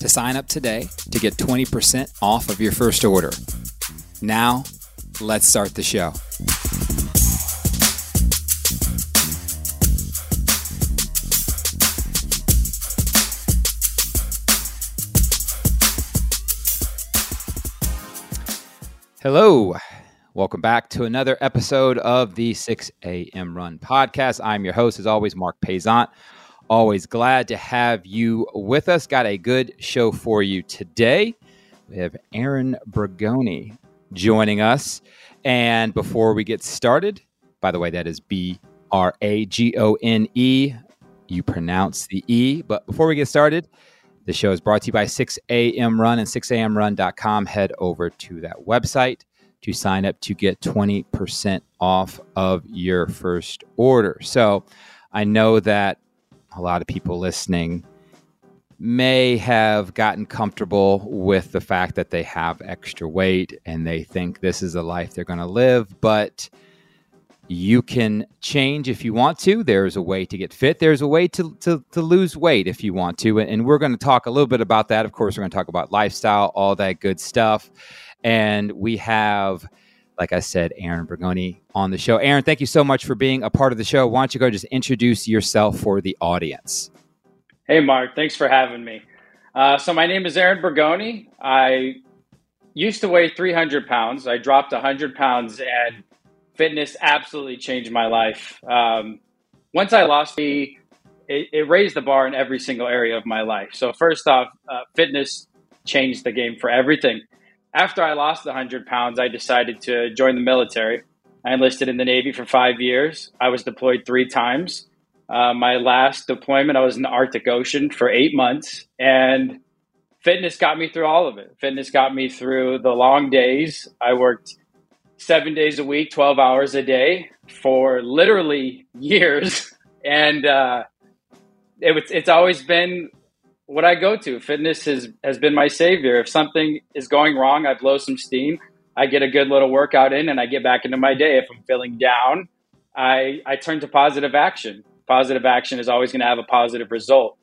to sign up today to get 20% off of your first order. Now, let's start the show. Hello. Welcome back to another episode of the 6 a.m. Run podcast. I'm your host, as always, Marc Paisant. Always glad to have you with us. Got a good show for you today. We have Aaron Bragone joining us. And before we get started, by the way, that is B R A G O N E. You pronounce the E. But before we get started, the show is brought to you by 6am Run and 6amrun.com. Head over to that website to sign up to get 20% off of your first order. So I know that a lot of people listening may have gotten comfortable with the fact that they have extra weight and they think this is a life they're going to live, but you can change if you want to. There's a way to get fit. There's a way to, to, to lose weight if you want to. And we're going to talk a little bit about that. Of course, we're going to talk about lifestyle, all that good stuff. And we have, like I said, Aaron Bragone on the show. Aaron, thank you so much for being a part of the show. Why don't you go just introduce yourself for the audience? Hey, Marc. Thanks for having me. Uh, so, my name is Aaron Bragone. I used to weigh 300 pounds. I dropped 100 pounds and fitness absolutely changed my life. Um, once I lost the, it, it, raised the bar in every single area of my life. So first off, uh, fitness changed the game for everything. After I lost the hundred pounds, I decided to join the military. I enlisted in the Navy for five years. I was deployed three times. Uh, my last deployment, I was in the Arctic Ocean for eight months, and fitness got me through all of it. Fitness got me through the long days. I worked seven days a week, 12 hours a day for literally years. And uh, it, it's always been what I go to. Fitness has, has been my savior. If something is going wrong, I blow some steam. I get a good little workout in and I get back into my day. If I'm feeling down, I, I turn to positive action. Positive action is always going to have a positive result.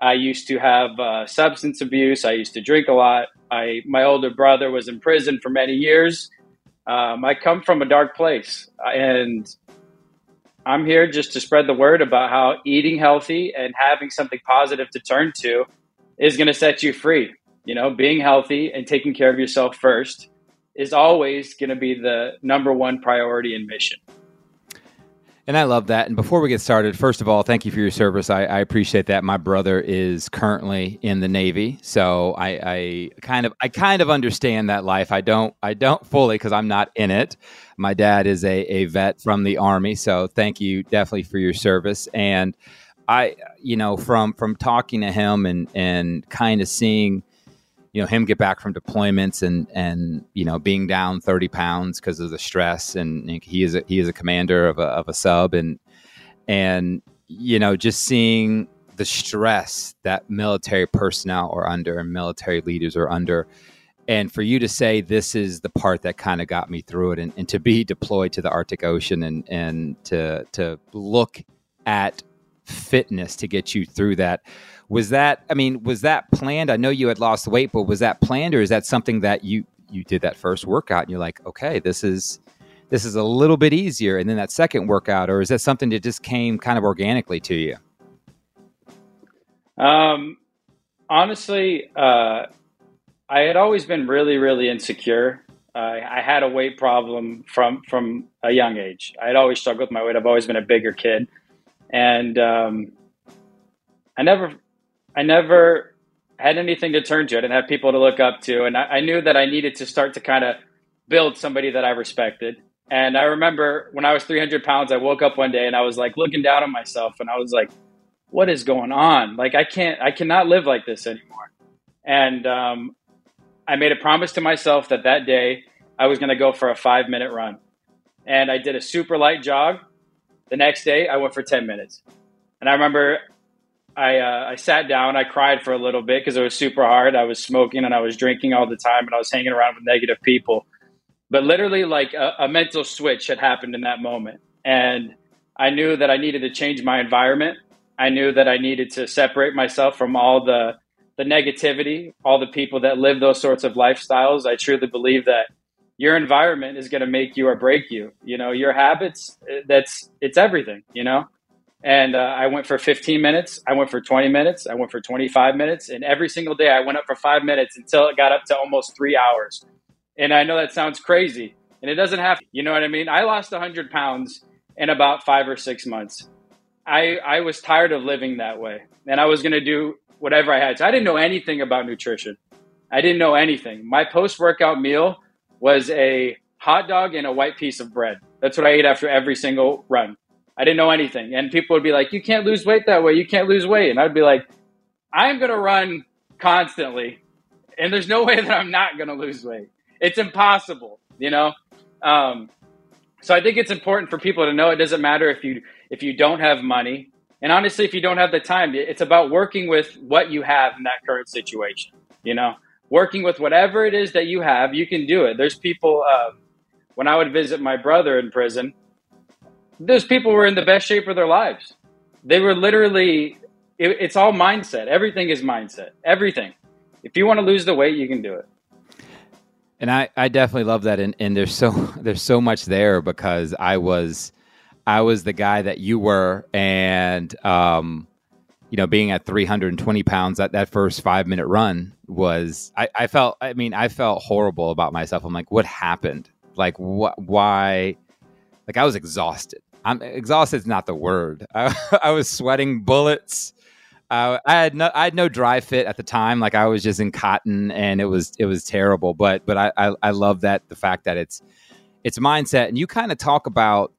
I used to have uh, substance abuse. I used to drink a lot. I, my older brother was in prison for many years. Um, I come from a dark place, and I'm here just to spread the word about how eating healthy and having something positive to turn to is going to set you free. You know, being healthy and taking care of yourself first is always going to be the number one priority and mission. And I love that. And before we get started, first of all, thank you for your service. I, I appreciate that. My brother is currently in the Navy, so I, I, kind of I kind of understand that life. I don't I don't fully because I'm not in it. My dad is a, a vet from the Army, so thank you definitely for your service. And I, you know, from from talking to him and and kind of seeing you know him get back from deployments and and you know being down 30 pounds because of the stress and he is a, he is a commander of a, of a sub. And and you know just seeing the stress that military personnel are under and military leaders are under. And for you to say this is the part that kind of got me through it and, and to be deployed to the arctic ocean and and to to look at fitness to get you through that was that? I mean, was that planned? I know you had lost weight, but was that planned, or is that something that you you did that first workout and you're like, okay, this is this is a little bit easier, and then that second workout, or is that something that just came kind of organically to you? Um, honestly, uh, I had always been really, really insecure. Uh, I had a weight problem from from a young age. I had always struggled with my weight. I've always been a bigger kid, and um, I never I never had anything to turn to. I didn't have people to look up to. And I, I knew that I needed to start to kind of build somebody that I respected. And I remember when I was 300 pounds, I woke up one day and I was like looking down on myself and I was like, what is going on? Like, I can't, I cannot live like this anymore. And um, I made a promise to myself that that day I was going to go for a five minute run. And I did a super light jog. The next day, I went for 10 minutes. And I remember I, uh, I sat down, I cried for a little bit because it was super hard. I was smoking and I was drinking all the time and I was hanging around with negative people. But literally, like a, a mental switch had happened in that moment. And I knew that I needed to change my environment. I knew that I needed to separate myself from all the the negativity, all the people that live those sorts of lifestyles. I truly believe that your environment is going to make you or break you. You know, your habits, that's it's everything, you know? And uh, I went for 15 minutes. I went for 20 minutes. I went for 25 minutes. And every single day I went up for five minutes until it got up to almost three hours. And I know that sounds crazy. And it doesn't have, you know what I mean? I lost 100 pounds in about five or six months. I, I was tired of living that way. And I was going to do whatever I had. So I didn't know anything about nutrition. I didn't know anything. My post workout meal was a hot dog and a white piece of bread. That's what I ate after every single run. I didn't know anything. And people would be like, you can't lose weight that way. You can't lose weight. And I'd be like, I'm going to run constantly. And there's no way that I'm not going to lose weight. It's impossible, you know? Um, so I think it's important for people to know it doesn't matter if you if you don't have money, and honestly, if you don't have the time, it's about working with what you have in that current situation. You know, working with whatever it is that you have, you can do it. There's people. Uh, when I would visit my brother in prison, those people were in the best shape of their lives. They were literally. It, it's all mindset. Everything is mindset. Everything. If you want to lose the weight, you can do it. And I, I definitely love that. And, and there's so there's so much there because I was I was the guy that you were, and um, you know, being at 320 pounds, that that first five minute run was I, I felt I mean I felt horrible about myself. I'm like, what happened? Like what? Why? Like I was exhausted. I'm exhausted is not the word. I, I was sweating bullets. Uh, I had no I had no dry fit at the time. Like I was just in cotton, and it was it was terrible. But but I I, I love that the fact that it's it's mindset, and you kind of talk about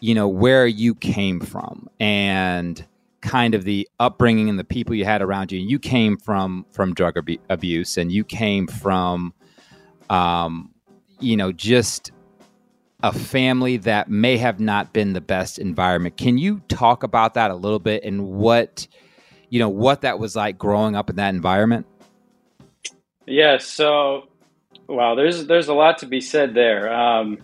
you know where you came from and kind of the upbringing and the people you had around you. And you came from from drug ab- abuse, and you came from um, you know just a family that may have not been the best environment. Can you talk about that a little bit and what you know what that was like growing up in that environment? Yeah, so wow, there's there's a lot to be said there. Um,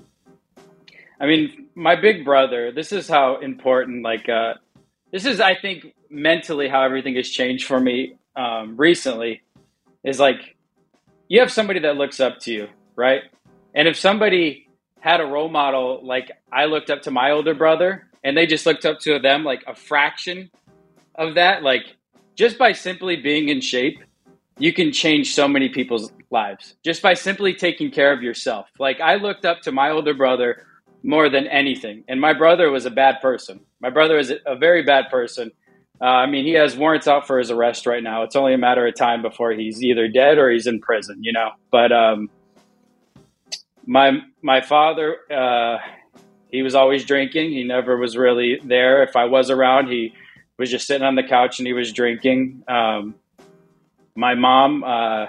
I mean, my big brother. This is how important. Like, uh, this is I think mentally how everything has changed for me um, recently. Is like you have somebody that looks up to you, right? And if somebody had a role model like I looked up to my older brother, and they just looked up to them like a fraction of that, like just by simply being in shape, you can change so many people's lives just by simply taking care of yourself. Like I looked up to my older brother more than anything, and my brother was a bad person. My brother is a very bad person. Uh, I mean, he has warrants out for his arrest right now. It's only a matter of time before he's either dead or he's in prison, you know. But um, my my father, uh, he was always drinking. He never was really there. If I was around, he was just sitting on the couch and he was drinking. Um, my mom, uh,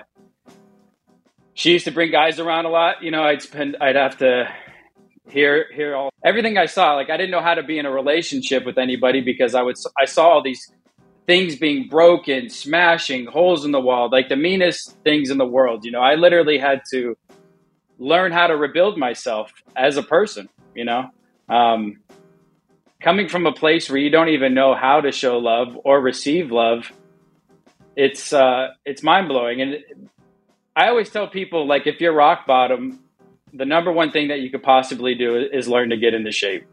she used to bring guys around a lot. You know, I'd spend, I'd have to hear hear all everything I saw. Like I didn't know how to be in a relationship with anybody because I would I saw all these things being broken, smashing, holes in the wall, like the meanest things in the world. You know, I literally had to learn how to rebuild myself as a person. You know, um, coming from a place where you don't even know how to show love or receive love, it's uh, it's mind blowing. And I always tell people like if you're rock bottom, the number one thing that you could possibly do is learn to get into shape.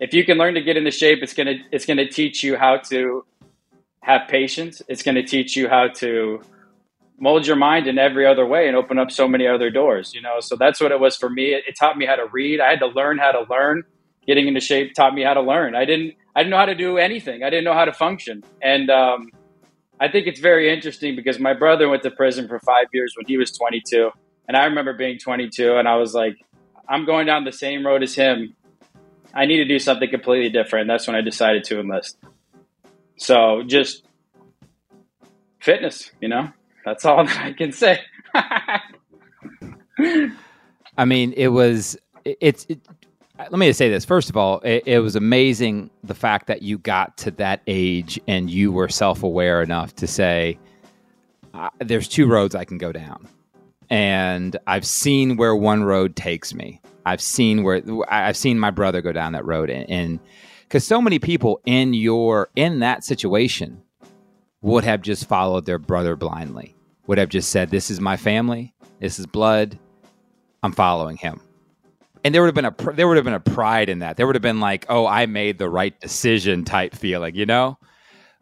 If you can learn to get into shape, it's gonna it's gonna teach you how to have patience. It's gonna teach you how to mold your mind in every other way and open up so many other doors. You know, so that's what it was for me. It, it taught me how to read. I had to learn how to learn getting into shape taught me how to learn. I didn't I didn't know how to do anything. I didn't know how to function. And um, I think it's very interesting because my brother went to prison for five years when he was 22, and I remember being 22, and I was like, I'm going down the same road as him. I need to do something completely different. That's when I decided to enlist. So just fitness, you know. That's all that I can say. I mean, it was it, it's. It, let me just say this. First of all, it, it, was amazing the fact that you got to that age and you were self aware enough to say, "There's two roads I can go down." and I've seen where one road takes me. I've seen where I've seen my brother go down that road, and because so many people in your in that situation would have just followed their brother blindly, would have just said, "This is my family. This is blood. I'm following him." And there would have been a there would have been a pride in that. There would have been like, "Oh, I made the right decision" type feeling, you know.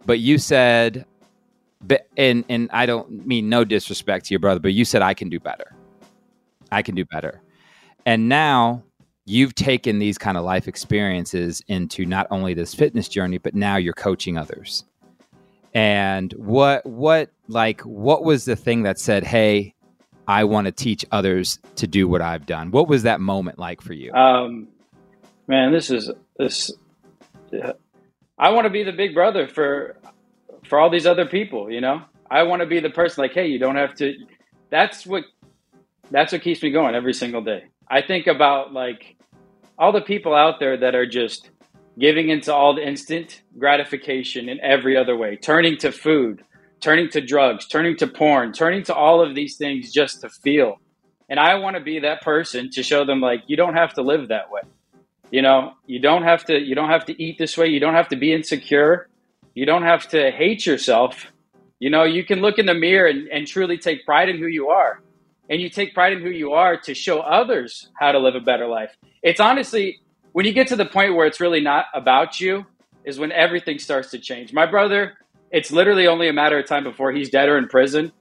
But you said, but and and I don't mean no disrespect to your brother, but you said I can do better. I can do better. And now you've taken these kind of life experiences into not only this fitness journey, but now you're coaching others. And what what like what was the thing that said, "Hey, I want to teach others to do what I've done." What was that moment like for you? Um, man, this is this. I want to be the big brother for for all these other people, you know? I want to be the person like, hey, you don't have to that's what that's what keeps me going every single day. I think about like all the people out there that are just giving into all the instant gratification in every other way, turning to food, turning to drugs, turning to porn, turning to all of these things just to feel. And I want to be that person to show them like you don't have to live that way. You know, you don't have to you don't have to eat this way, you don't have to be insecure. You don't have to hate yourself. You know, you can look in the mirror and, and truly take pride in who you are. And you take pride in who you are to show others how to live a better life. It's honestly, when you get to the point where it's really not about you, is when everything starts to change. My brother, it's literally only a matter of time before he's dead or in prison.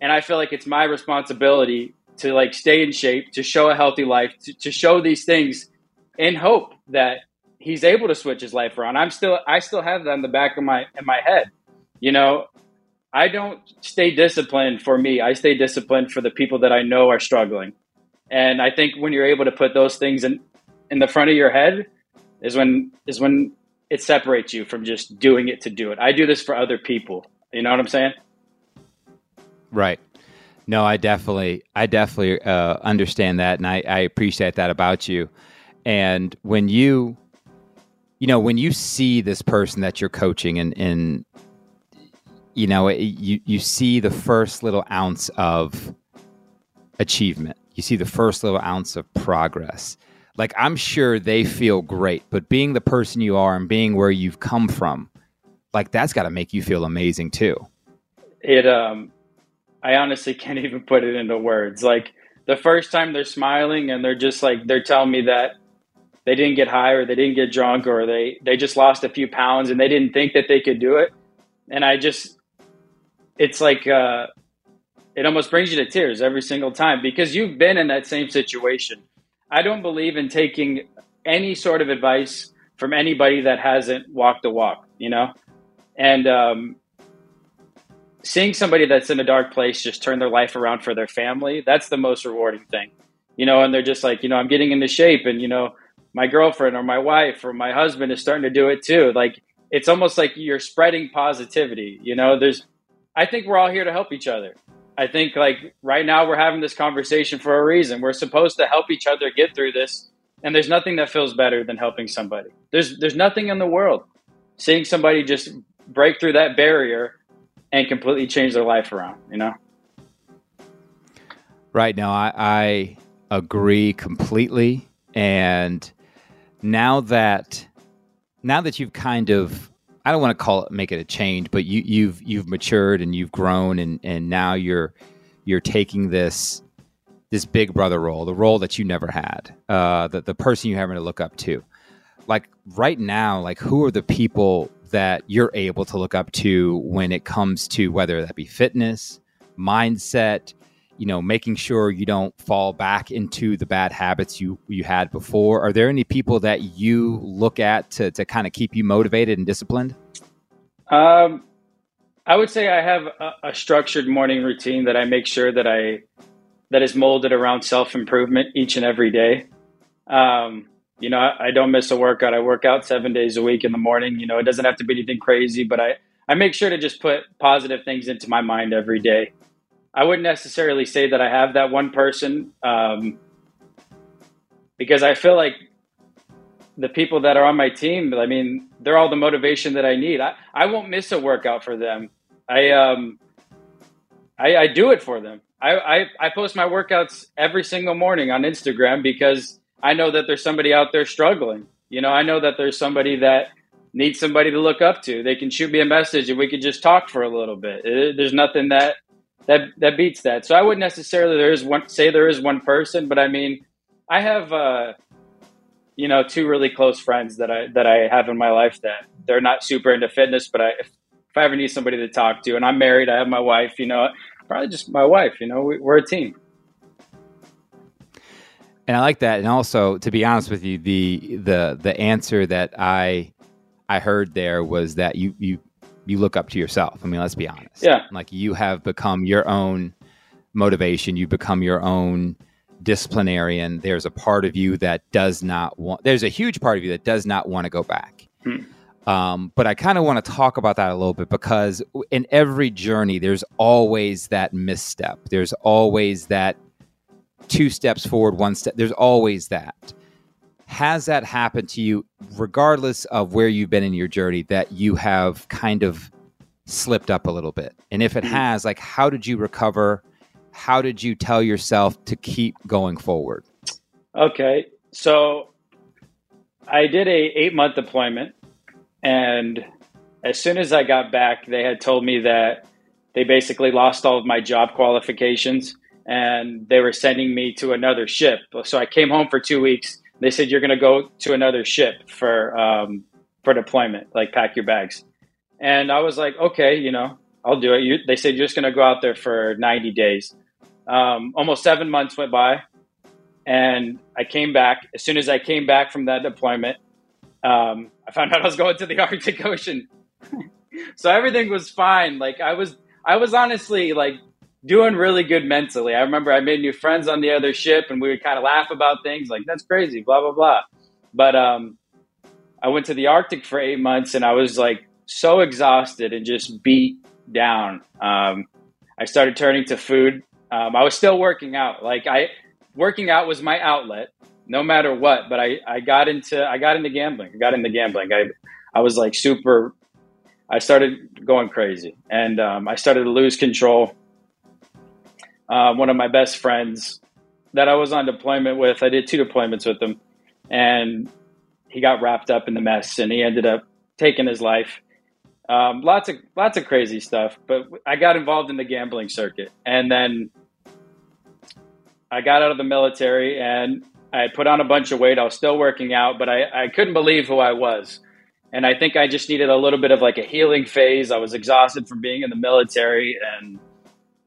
And I feel like it's my responsibility to like stay in shape, to show a healthy life, to, to show these things in hope that he's able to switch his life around. I'm still I still have that in the back of my in my head. You know, I don't stay disciplined for me. I stay disciplined for the people that I know are struggling. And I think when you're able to put those things in in the front of your head is when is when it separates you from just doing it to do it. I do this for other people. You know what I'm saying? Right. No, I definitely, I definitely uh, understand that, and I, I appreciate that about you. And when you you know, when you see this person that you're coaching and, and you know, you, you see the first little ounce of achievement, you see the first little ounce of progress. Like, I'm sure they feel great, but being the person you are and being where you've come from, like, that's got to make you feel amazing too. It, um, I honestly can't even put it into words. Like, the first time they're smiling and they're just like, they're telling me that they didn't get high or they didn't get drunk or they they just lost a few pounds and they didn't think that they could do it and i just it's like uh, it almost brings you to tears every single time because you've been in that same situation i don't believe in taking any sort of advice from anybody that hasn't walked the walk you know and um, seeing somebody that's in a dark place just turn their life around for their family that's the most rewarding thing you know and they're just like you know i'm getting into shape and you know my girlfriend or my wife or my husband is starting to do it too. Like it's almost like you're spreading positivity. You know, there's, I think we're all here to help each other. I think like right now we're having this conversation for a reason. We're supposed to help each other get through this. And there's nothing that feels better than helping somebody. There's, there's nothing in the world. Seeing somebody just break through that barrier and completely change their life around, you know? Right now, I, I agree completely. And now that now that you've kind of I don't want to call it make it a change, but you, you've you've matured and you've grown and and now you're you're taking this this big brother role, the role that you never had, uh, the the person you're having to look up to. Like right now, like who are the people that you're able to look up to when it comes to whether that be fitness, mindset, you know making sure you don't fall back into the bad habits you you had before. Are there any people that you look at to to kind of keep you motivated and disciplined? Um i would say i have a, a structured morning routine that i make sure that i that is molded around self-improvement each and every day. Um you know I, I don't miss a workout. I work out seven days a week in the morning. You know it doesn't have to be anything crazy but i i make sure to just put positive things into my mind every day I wouldn't necessarily say that I have that one person um, because I feel like the people that are on my team, I mean, they're all the motivation that I need. I, I won't miss a workout for them. I um I, I do it for them. I, I, I post my workouts every single morning on Instagram because I know that there's somebody out there struggling. You know, I know that there's somebody that needs somebody to look up to. They can shoot me a message and we can just talk for a little bit. It, there's nothing that that that beats that. So I wouldn't necessarily there is one say there is one person, but I mean, I have uh, you know two really close friends that I that I have in my life that they're not super into fitness, but I if, if I ever need somebody to talk to, and I'm married, I have my wife, you know, probably just my wife. You know, we, we're a team. And I like that. And also, to be honest with you, the the the answer that I I heard there was that you you you look up to yourself. I mean, let's be honest. Yeah. Like you have become your own motivation. You become your own disciplinarian. There's a part of you that does not want. There's a huge part of you that does not want to go back. Hmm. Um, but I kind of want to talk about that a little bit because in every journey, there's always that misstep. There's always that two steps forward, one step. There's always that. Has that happened to you, regardless of where you've been in your journey, that you have kind of slipped up a little bit? And if it mm-hmm. has, like, how did you recover? How did you tell yourself to keep going forward? Okay. So I did a eight month deployment and as soon as I got back, they had told me that they basically lost all of my job qualifications and they were sending me to another ship. So I came home for two weeks. They said, You're going to go to another ship for, um, for deployment, like pack your bags. And I was like, Okay, you know, I'll do it. You, they said, You're just going to go out there for 90 days. Um, almost seven months went by. And I came back. As soon as I came back from that deployment, um, I found out I was going to the Arctic Ocean. so everything was fine. Like I was, I was honestly like doing really good mentally. I remember I made new friends on the other ship, and we would kind of laugh about things like that's crazy, blah blah blah. But um, I went to the Arctic for eight months, and I was like so exhausted and just beat down. Um, I started turning to food. Um, I was still working out. Like I, working out was my outlet no matter what. But I, I got into I got into gambling. I got into gambling. I I was like super. I started going crazy, and um, I started to lose control. Uh, one of my best friends that I was on deployment with, I did two deployments with him, and he got wrapped up in the mess, and he ended up taking his life. Um, lots of lots of crazy stuff, but I got involved in the gambling circuit, and then I got out of the military, and I put on a bunch of weight. I was still working out, but I, I couldn't believe who I was. And I think I just needed a little bit of like a healing phase. I was exhausted from being in the military and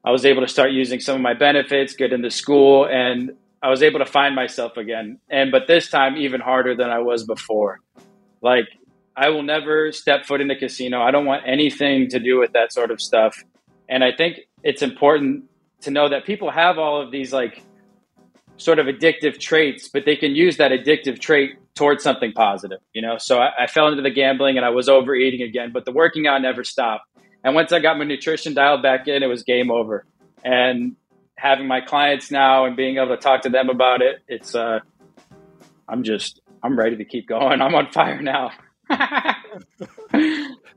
I was able to start using some of my benefits, get into school, and I was able to find myself again. And but this time even harder than I was before. Like I will never step foot in a casino. I don't want anything to do with that sort of stuff. And I think it's important to know that people have all of these like sort of addictive traits, but they can use that addictive trait towards something positive, you know? So I, I, fell into the gambling and I was overeating again, but the working out never stopped. And once I got my nutrition dialed back in, it was game over. And having my clients now and being able to talk to them about it, it's, uh, I'm just, I'm ready to keep going. I'm on fire now.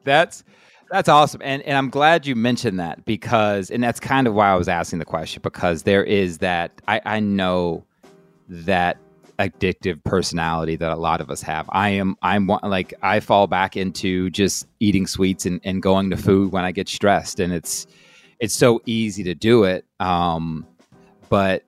That's, that's awesome. And and I'm glad you mentioned that because and that's kind of why I was asking the question because there is that I, I know that addictive personality that a lot of us have. I am I'm like I fall back into just eating sweets and, and going to food when I get stressed and it's it's so easy to do it. Um, but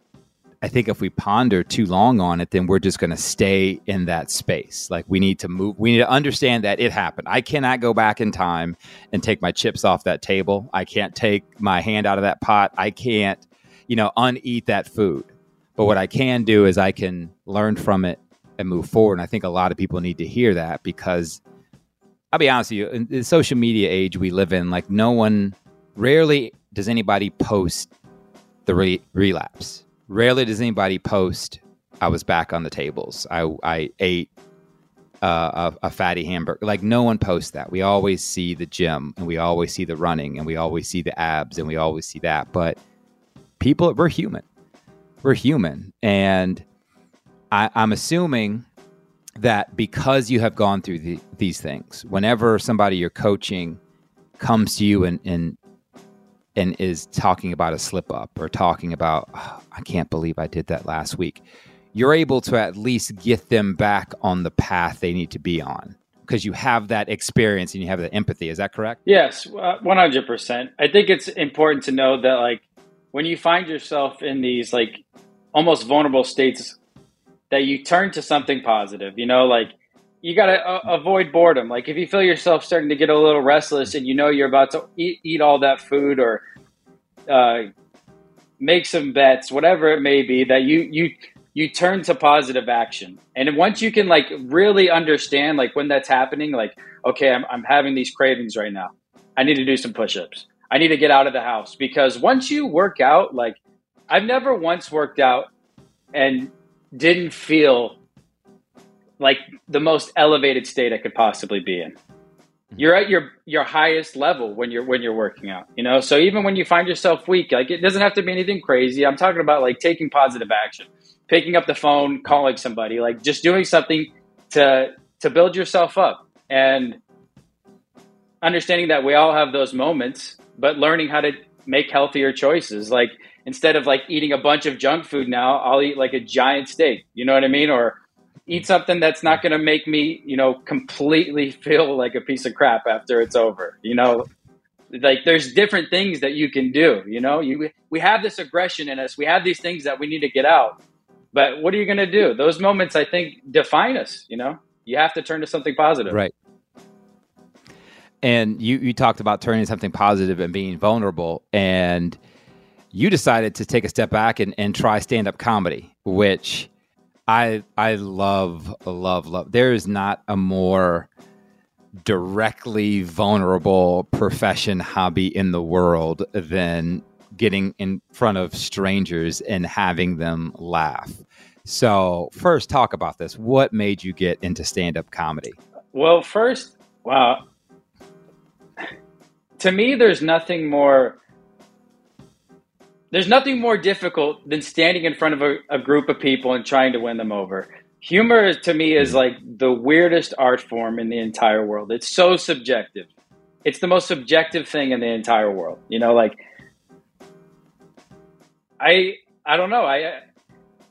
I think if we ponder too long on it, then we're just going to stay in that space. Like we need to move. We need to understand that it happened. I cannot go back in time and take my chips off that table. I can't take my hand out of that pot. I can't, you know, uneat that food. But what I can do is I can learn from it and move forward. And I think a lot of people need to hear that because I'll be honest with you, in the social media age we live in, like no one, rarely does anybody post the re- relapse Rarely does anybody post, I was back on the tables. I, I ate uh, a, a, fatty hamburger. Like no one posts that. We always see the gym and we always see the running and we always see the abs and we always see that. But people we're human. We're human. And I, I'm assuming that because you have gone through the, these things, whenever somebody you're coaching comes to you and, and and is talking about a slip up or talking about oh, I can't believe I did that last week, you're able to at least get them back on the path they need to be on because you have that experience and you have the empathy. Is that correct? Yes, uh, one hundred percent. I think it's important to know that like when you find yourself in these like almost vulnerable states, that you turn to something positive. You know, like you got to uh, avoid boredom. Like if you feel yourself starting to get a little restless and you know you're about to eat, eat all that food or uh, make some bets, whatever it may be, that you you you turn to positive action. And once you can like really understand like when that's happening, like okay, I'm I'm having these cravings right now. I need to do some push-ups. I need to get out of the house because once you work out, like I've never once worked out and didn't feel like the most elevated state I could possibly be in. Mm-hmm. You're at your your highest level when you're when you're working out, you know. So even when you find yourself weak, like it doesn't have to be anything crazy. I'm talking about like taking positive action, picking up the phone, calling somebody, like just doing something to to build yourself up and understanding that we all have those moments, but learning how to make healthier choices. Like instead of like eating a bunch of junk food now, I'll eat like a giant steak. You know what I mean? Or eat something that's not going to make me, you know, completely feel like a piece of crap after it's over. You know, like there's different things that you can do. You know, you we have this aggression in us. We have these things that we need to get out. But what are you going to do? Those moments, I think, define us. You know, you have to turn to something positive. Right. And you you talked about turning something positive and being vulnerable, and you decided to take a step back and, and try stand up comedy, which I I love love love. There is not a more directly vulnerable profession hobby in the world than getting in front of strangers and having them laugh. So, first talk about this. What made you get into stand-up comedy? Well, first, wow. To me there's nothing more there's nothing more difficult than standing in front of a, a, group of people and trying to win them over. Humor to me is like the weirdest art form in the entire world. It's so subjective. It's the most subjective thing in the entire world. You know, like I I don't know. I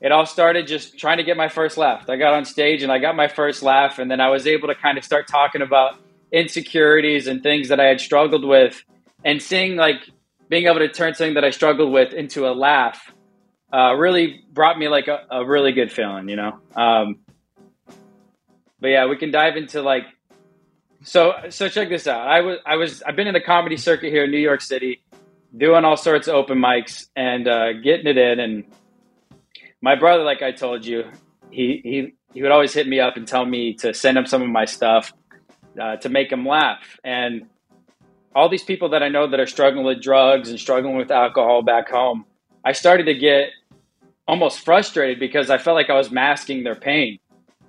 it all started just trying to get my first laugh. I got on stage and I got my first laugh and then I was able to kind of start talking about insecurities and things that I had struggled with and seeing like being able to turn something that I struggled with into a laugh uh, really brought me like a, a, really good feeling, you know. Um, but yeah, we can dive into like so. So check this out. I was I was I've been in the comedy circuit here in New York City, doing all sorts of open mics and uh, getting it in. And my brother, like I told you, he he he would always hit me up and tell me to send him some of my stuff uh, to make them laugh and all these people that I know that are struggling with drugs and struggling with alcohol back home, I started to get almost frustrated because I felt like I was masking their pain.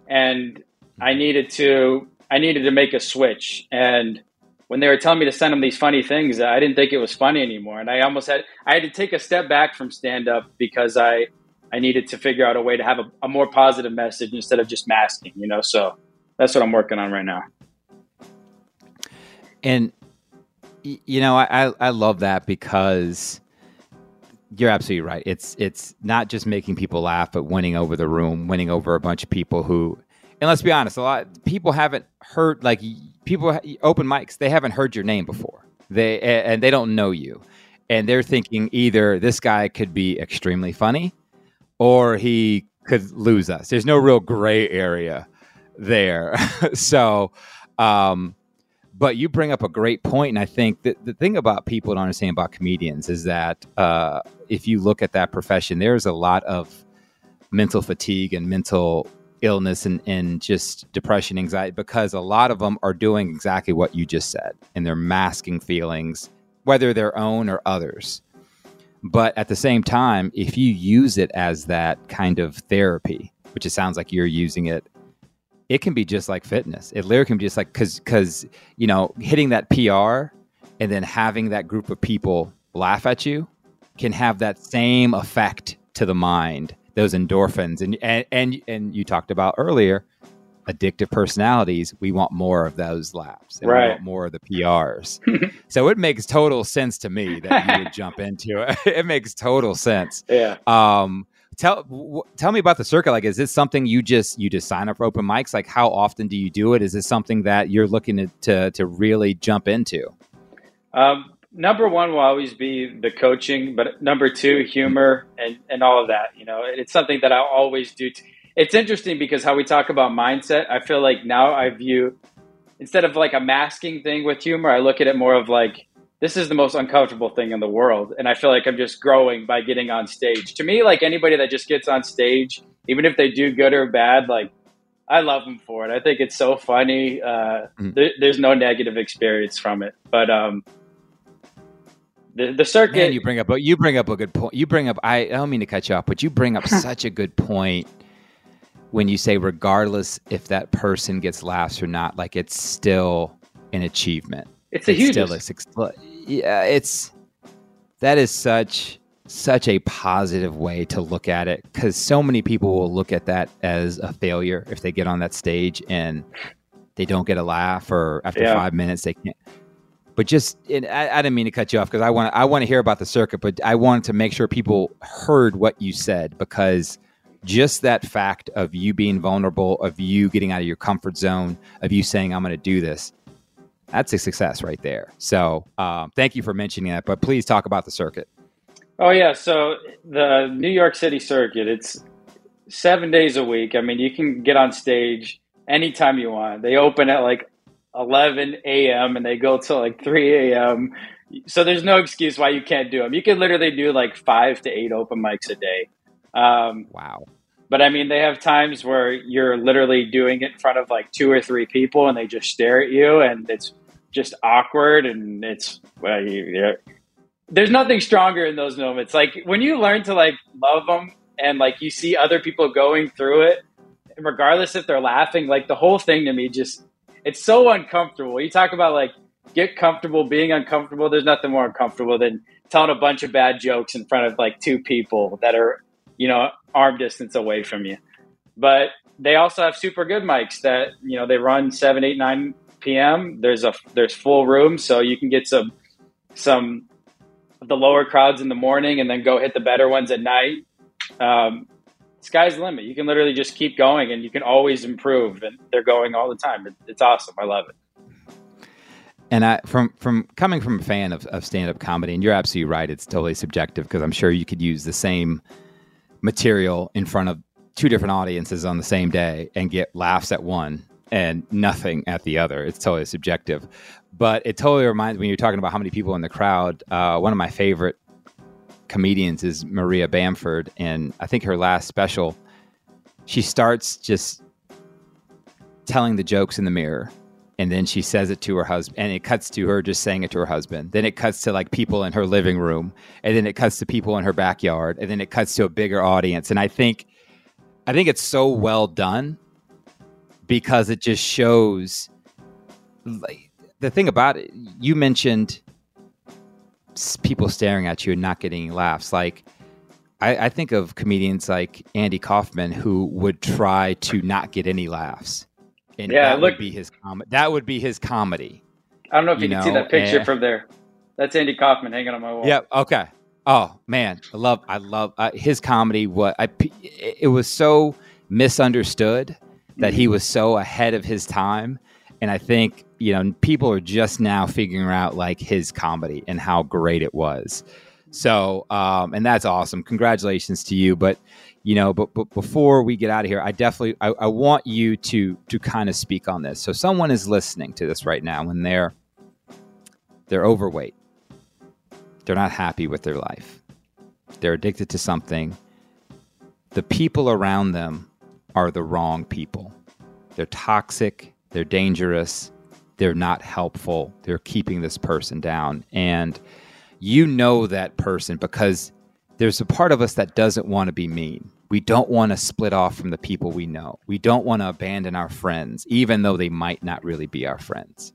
And I needed to I needed to make a switch. And when they were telling me to send them these funny things, I didn't think it was funny anymore. And I almost had I had to take a step back from stand up because I I needed to figure out a way to have a, a more positive message instead of just masking, you know. So that's what I'm working on right now. And you know, I I love that because you're absolutely right. It's it's not just making people laugh, but winning over the room, winning over a bunch of people who, and let's be honest, a lot people haven't heard like people open mics. They haven't heard your name before. They and they don't know you, and they're thinking either this guy could be extremely funny, or he could lose us. There's no real gray area there. so. Um, but you bring up a great point, and I think that the thing about people don't understand about comedians is that uh, if you look at that profession, there's a lot of mental fatigue and mental illness and, and just depression, anxiety, because a lot of them are doing exactly what you just said, and they're masking feelings, whether their own or others. But at the same time, if you use it as that kind of therapy, which it sounds like you're using it it can be just like fitness. It literally can be just like because because you know hitting that PR and then having that group of people laugh at you can have that same effect to the mind, those endorphins. And and and, and you talked about earlier, addictive personalities, we want more of those laughs and Right. we want more of the PRs. so it makes total sense to me that you would jump into it. It makes total sense. Yeah. Um, tell w- tell me about the circuit. Like, is this something you just you just sign up for open mics? Like, how often do you do it? Is this something that you're looking to to, to really jump into? Um, number one will always be the coaching, but number two, humor and, and all of that. You know, it's something that I always do. T- it's interesting because how we talk about mindset, I feel like now I view instead of like a masking thing with humor, I look at it more of like this is the most uncomfortable thing in the world, and I feel like I'm just growing by getting on stage. To me, like anybody that just gets on stage, even if they do good or bad, like I love them for it. I think it's so funny. Uh, Mhm. there, there's no negative experience from it, but um, the the circuit. Man, you bring up a you bring up a good point. You bring up I, I don't mean to cut you off, but you bring up such a good point when you say regardless if that person gets laughs or not, like it's still an achievement. it's a huge. still a suc- yeah, it's that is such such a positive way to look at it because so many people will look at that as a failure if they get on that stage and they don't get a laugh or after Yeah. five minutes they can't. But just, I, I didn't mean to cut you off because I want I want to hear about the circuit, but I wanted to make sure people heard what you said because just that fact of you being vulnerable, of you getting out of your comfort zone, of you saying I'm going to do this, that's a success right there. So um, thank you for mentioning that. But please talk about the circuit. Oh yeah, so the New York City circuit, it's seven days a week. I mean, you can get on stage anytime you want. They open at like 11 a.m. and they go till like 3 a.m. So there's no excuse why you can't do them. You can literally do like five to eight open mics a day. Um, Wow. but I mean, they have times where you're literally doing it in front of like two or three people, and they just stare at you, and it's just awkward, and it's well, you, yeah. there's nothing stronger in those moments. Like when you learn to like love them, and like you see other people going through it, and regardless if they're laughing, like the whole thing to me just it's so uncomfortable. You talk about like get comfortable being uncomfortable. There's nothing more uncomfortable than telling a bunch of bad jokes in front of like two people that are you know arm distance away from you. But they also have super good mics that you know they run seven, eight, nine p.m. There's a there's full room, so you can get some some the lower crowds in the morning, and then go hit the better ones at night. Um, sky's the limit. You can literally just keep going, and you can always improve. And they're going all the time. It, it's awesome. I love it. And I, from from coming from a fan of, of stand up comedy, and you're absolutely right. It's totally subjective because I'm sure you could use the same material in front of two different audiences on the same day and get laughs at one and nothing at the other. It's totally subjective. But it totally reminds me when you're talking about how many people in the crowd. Uh, one of my favorite comedians is Maria Bamford, and I think her last special, she starts just telling the jokes in the mirror and then she says it to her husband and it cuts to her just saying it to her husband then it cuts to like people in her living room and then it cuts to people in her backyard and then it cuts to a bigger audience and i think i think it's so well done because it just shows like the thing about it you mentioned people staring at you and not getting laughs like I, I think of comedians like Andy Kaufman who would try to not get any laughs, and Yeah, that look- would be his com- That would be his comedy. I don't know if you, You can see that picture eh. from there. That's Andy Kaufman hanging on my wall. Yep. Okay. Oh man, I love I love uh, his comedy. What I it was so misunderstood that he was so ahead of his time, and I think you know people are just now figuring out like his comedy and how great it was. So, um, and that's awesome. Congratulations to you. But you know, but, but before we get out of here, I definitely I, I want you to to kind of speak on this. So, someone is listening to this right now, and they're they're overweight they're not happy with their life. They're addicted to something. The people around them are the wrong people. They're toxic, they're dangerous, they're not helpful. They're keeping this person down. And you know that person because there's a part of us that doesn't want to be mean. We don't want to split off from the people we know. We don't want to abandon our friends, even though they might not really be our friends.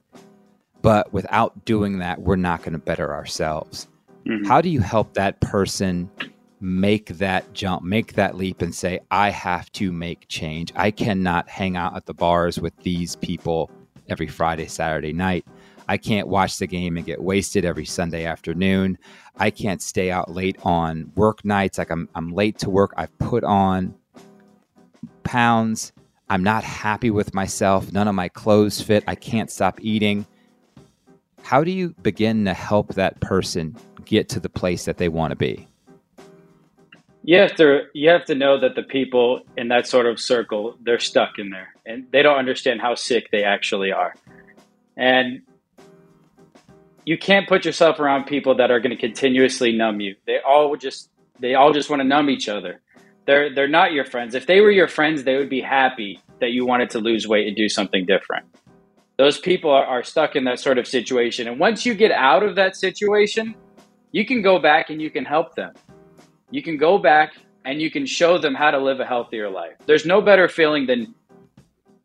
But without doing that, we're not going to better ourselves Mm-hmm. How do you help that person make that jump, make that leap, and say, I have to make change? I cannot hang out at the bars with these people every Friday, Saturday night. I can't watch the game and get wasted every Sunday afternoon. I can't stay out late on work nights. Like I'm, I'm late to work. I've put on pounds. I'm not happy with myself. None of my clothes fit. I can't stop eating. How do you begin to help that person get to the place that they want to be? You have to you have to know that the people in that sort of circle, they're stuck in there and they don't understand how sick they actually are. And you can't put yourself around people that are going to continuously numb you. They all just they all just want to numb each other. They're they're not your friends. If they were your friends, they would be happy that you wanted to lose weight and do something different. Those people are, are stuck in that sort of situation. And once you get out of that situation, you can go back and you can help them. You can go back and you can show them how to live a healthier life. There's no better feeling than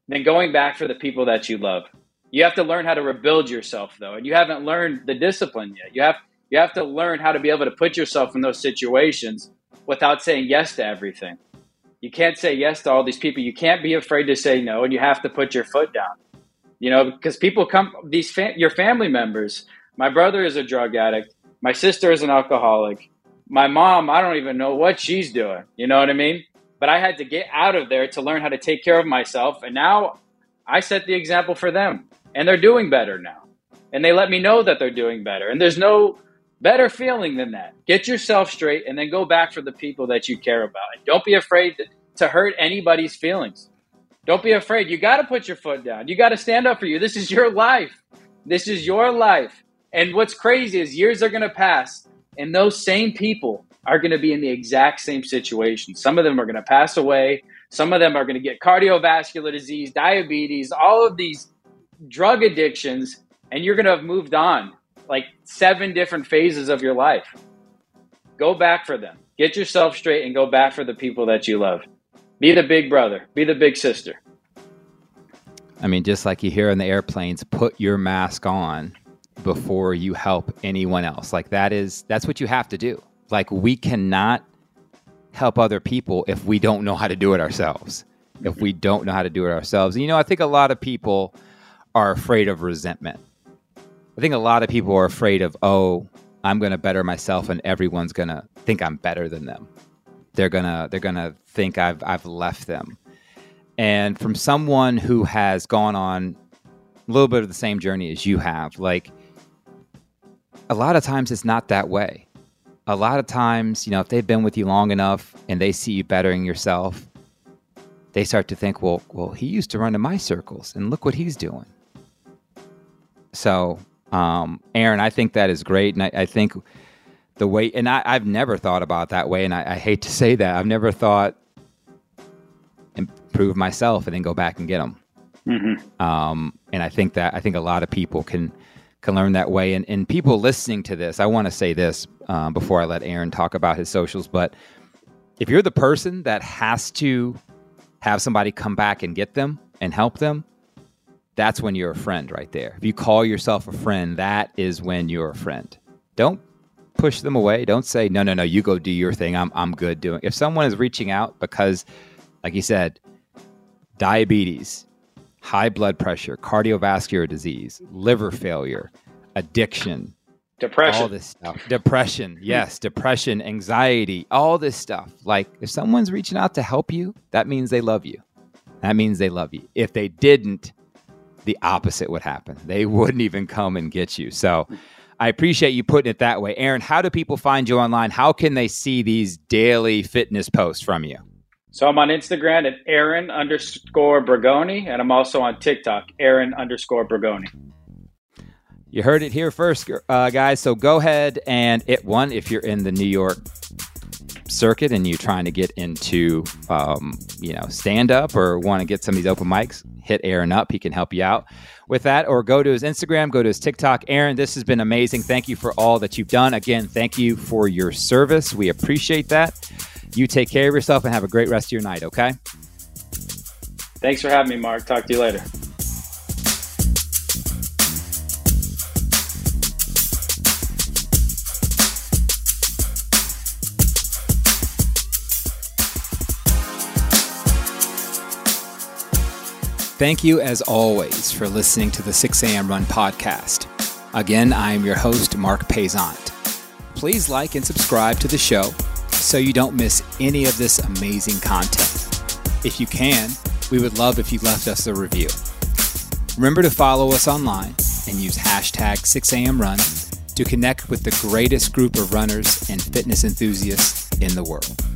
than going back for the people that you love. You have to learn how to rebuild yourself though, and you haven't learned the discipline yet. You have you have to learn how to be able to put yourself in those situations without saying yes to everything. You can't say yes to all these people. You can't be afraid to say no, and you have to put your foot down. You know, because people come these fam- your family members. My brother is a drug addict. My sister is an alcoholic. My mom, I don't even know what she's doing. You know what I mean? But I had to get out of there to learn how to take care of myself, and now I set the example for them and they're doing better now. And they let me know that they're doing better. And there's no better feeling than that. Get yourself straight and then go back for the people that you care about. And don't be afraid to, hurt anybody's feelings. Don't be afraid. You got to put your foot down. You got to stand up for you. This is your life. This is your life. And what's crazy is years are going to pass and those same people are going to be in the exact same situation. Some of them are going to pass away. Some of them are going to get cardiovascular disease, diabetes, all of these drug addictions and you're going to have moved on like seven different phases of your life. Go back for them. Get yourself straight and go back for the people that you love. Be the big brother, be the big sister. I mean, just like you hear in the airplanes, put your mask on before you help anyone else. Like that is that's what you have to do. Like we cannot help other people if we don't know how to do it ourselves. If we don't know how to do it ourselves. And, you know, I think a lot of people are afraid of resentment. I think a lot of people are afraid of, oh, I'm going to better myself and everyone's going to think I'm better than them. They're going to they're going to think I've I've left them. And from someone who has gone on a little bit of the same journey as you have, like a lot of times it's not that way. A lot of times, you know, if they've been with you long enough and they see you bettering yourself, they start to think, well, well, he used to run in my circles and look what he's doing. So, um, Aaron, I think that is great, and I, I think the way, and I, have never thought about that way, and I, I, hate to say that, I've never thought improve myself and then go back and get them. Mm-hmm. Um, and I think that I think a lot of people can can learn that way, and and people listening to this, I want to say this um, before I let Aaron talk about his socials, but if you're the person that has to have somebody come back and get them and help them, that's when you're a friend right there. If you call yourself a friend, that is when you're a friend. Don't push them away. Don't say, no, no, no, you go do your thing. I'm, I'm good doing. If someone is reaching out because, like you said, diabetes, high blood pressure, cardiovascular disease, liver failure, addiction, depression, all this stuff, depression, yes, depression, anxiety, all this stuff. Like if someone's reaching out to help you, that means they love you. That means they love you. If they didn't, the opposite would happen. They wouldn't even come and get you. So I appreciate you putting it that way. Aaron, how do people find you online? How can they see these daily fitness posts from you? So I'm on Instagram at Aaron underscore Bragone, and I'm also on TikTok, Aaron underscore Bragone. You heard it here first, uh, guys. So go ahead and it one if you're in the New York circuit and you're trying to get into, um, you know, stand up or want to get some of these open mics, hit Aaron up. He can help you out with that. Or go to his Instagram, go to his TikTok. Aaron, this has been amazing. Thank you for all that you've done. Again, thank you for your service. We appreciate that. You take care of yourself and have a great rest of your night, okay? Thanks for having me, Marc. Talk to you later. Thank you, as always, for listening to the 6 a.m. Run podcast. Again, I am your host, Marc Paisant. Please like and subscribe to the show so you don't miss any of this amazing content. If you can, we would love if you left us a review. Remember to follow us online and use hashtag 6amrun to connect with the greatest group of runners and fitness enthusiasts in the world.